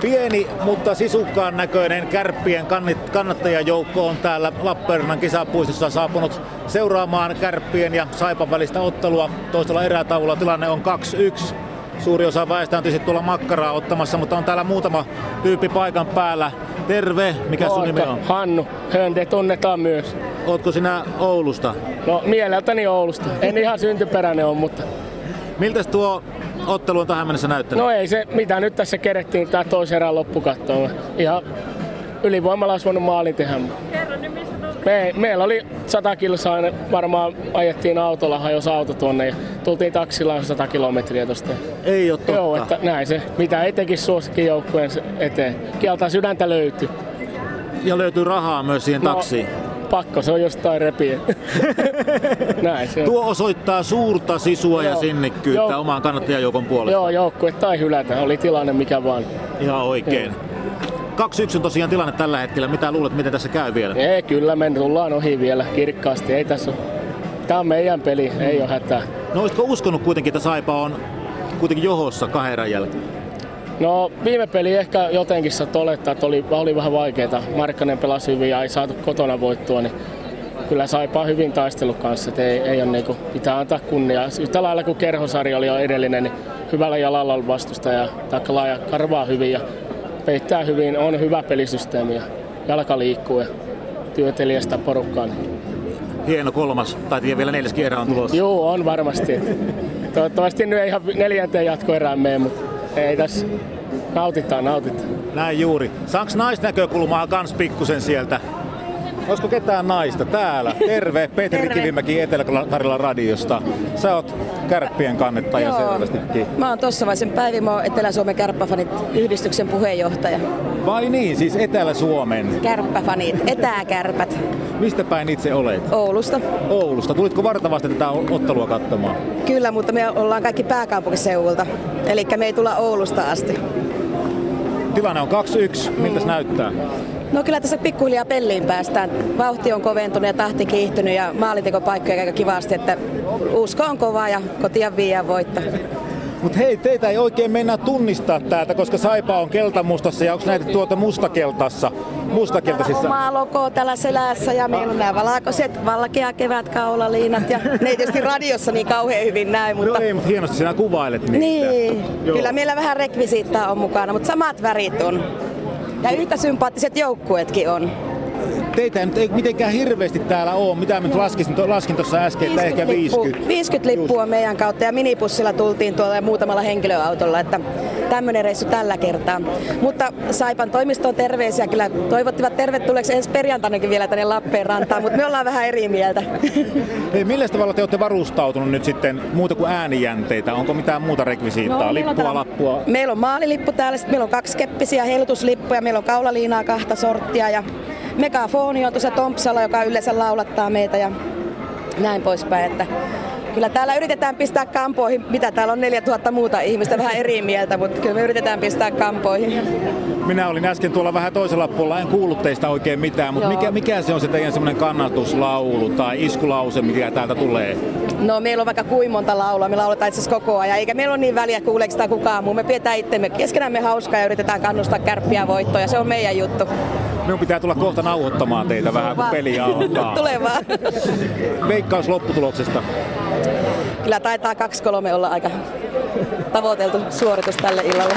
Pieni, mutta sisukkaan näköinen kärppien kannattajajoukko on täällä Lappeenrannan kisapuistossa saapunut seuraamaan kärppien ja Saipan välistä ottelua. Toisella erätaululla tilanne on 2-1. Suuri osa väestä on tietysti tuolla makkaraa ottamassa, mutta on täällä muutama tyyppi paikan päällä. Terve, mikä sun nimi on? Hannu, Hönde tunnetaan myös. Ootko sinä Oulusta? No mieleltäni Oulusta. En ihan syntyperäinen on, mutta... Miltä tuo ottelu on tähän mennessä näyttänyt? No ei se, mitä nyt tässä kerettiin tää toisen erän loppukattoon. Ihan ylivoimalla olisi voinut maalin tehdä. Me, meillä oli 100 kilsaa, varmaan ajettiin autolla, hajosi auto tuonne ja tultiin taksilla 100 kilometriä tosta. Ei ole totta. Joo, että näin se, mitä etenkin suosikin joukkueen eteen. Kieltä sydäntä löytyy. Ja löytyy rahaa myös siihen No, taksiin. Pakko se on jostain repiä. näin se on. Tuo osoittaa suurta sisua ja Joo. sinnikkyyttä Joo. oman kannattajajoukon puolesta. Joo, joukkue tai hylätä, oli tilanne mikä vaan. Ihan oikein. 2-1 on tosiaan tilanne tällä hetkellä. Mitä luulet, miten tässä käy vielä? Ei, kyllä me tullaan ohi vielä kirkkaasti, ei tässä ole. Tää on meidän peli, ei ole hätää. No olisitko uskonut kuitenkin, että Saipa on kuitenkin johossa kahden jälkeen? No viime peli ehkä jotenkin saa olettaa, että oli, oli vähän vaikeeta. Markkanen pelasi hyvin ja ei saatu kotona voittua, niin kyllä Saipa on hyvin taistellut kanssa, että ei, ei ole niinku, pitää antaa kunnia. Yhtä lailla kuin Kerhosari oli jo edellinen, niin hyvällä jalalla on vastustaja, taikka laaja karvaa hyvin ja peittää hyvin, on hyvä pelisysteemi ja jalka liikkuu ja työtelijästä porukkaa. Niin. Hieno kolmas, tai tiedä vielä neljäskin erä on tulossa. Joo, on varmasti. Toivottavasti nyt ei ihan neljänteen jatkoerään mene, mutta ei tässä. Nautitaan, nautitaan. Näin juuri. Saanko naisnäkökulmaa kans pikkusen sieltä? Olisiko ketään naista täällä? Terve, Petri Terve. Kivimäki Etelä-Karjalan radiosta. Sä oot kärppien kannettaja Joo. selvästikin. Mä oon Tossavaisen Päivi, mä oon Etelä-Suomen kärppäfanit yhdistyksen puheenjohtaja. Vai niin, siis Etelä-Suomen. Kärppäfanit, etääkärpät Mistä päin itse olet? Oulusta. Oulusta. Tulitko vartavasti tätä ottelua katsomaan? Kyllä, mutta me ollaan kaikki pääkaupunkiseudulta. Eli me ei tulla Oulusta asti. Tilanne on 2-1. Miltä se näyttää? No kyllä tässä pikkuhiljaa pelliin päästään. Vauhti on koventunut ja tahti kiihtynyt ja maalintekopaikkoja aika kivasti, että usko on kova ja kotia viiä voitto. Mutta hei, teitä ei oikein mennä tunnistaa täältä, koska Saipa on keltamustassa ja onko näitä tuota mustakeltassa? Mustakeltaisissa. Omaa logoa täällä selässä ja meillä on nämä valkoiset valkea kevätkaulaliinat ja ne ei tietysti radiossa niin kauhean hyvin näy, mutta... No ei, mutta hienosti sinä kuvailet niitä. Niin, Joo. kyllä meillä vähän rekvisiittaa on mukana, mutta samat värit on. Ja yhtä sympaattiset joukkueetkin on. Teitä ei nyt ei mitenkään hirveästi täällä ole. Mitä mä nyt laskin, laskin tuossa äsken, että ehkä 50. 50 lippua meidän kautta ja minipussilla tultiin tuolla ja muutamalla henkilöautolla, että tämmöinen reissu tällä kertaa. Mutta Saipan toimistoon terveisiä kyllä toivottivat tervetulleeksi ensi perjantainakin vielä tänne Lappeenrantaan, mutta me ollaan vähän eri mieltä. Hei, millä tavalla te olette varustautunut nyt sitten muuta kuin äänijänteitä? Onko mitään muuta rekvisiittaa? No, Lippua, tää- lappua? Meillä on maalilippu täällä, sitten meillä on kaksi keppisiä heilutuslippuja, meillä on kaulaliinaa kahta sorttia ja megafoni on tuossa Tompsalla, joka yleensä laulattaa meitä ja näin poispäin. Että kyllä täällä yritetään pistää kampoihin, mitä täällä on 4000 muuta ihmistä, vähän eri mieltä, mutta kyllä me yritetään pistää kampoihin. Minä olin äsken tuolla vähän toisella puolella, en kuullut teistä oikein mitään, mutta Joo. mikä, mikä se on se teidän semmoinen kannatuslaulu tai iskulause, mikä täältä tulee? No meillä on vaikka kuin monta laulua, me lauletaan itse asiassa koko ajan, eikä meillä ole niin väliä kuuleeko sitä kukaan muu. Me pidetään itsemme keskenämme hauskaa ja yritetään kannustaa kärppiä voittoja, se on meidän juttu. Minun pitää tulla kohta nauhoittamaan teitä vähän, kun peli alkaa. Tule vaan. Veikkaus lopputuloksesta. Kyllä taitaa 2-3 olla aika tavoiteltu suoritus tälle illalle.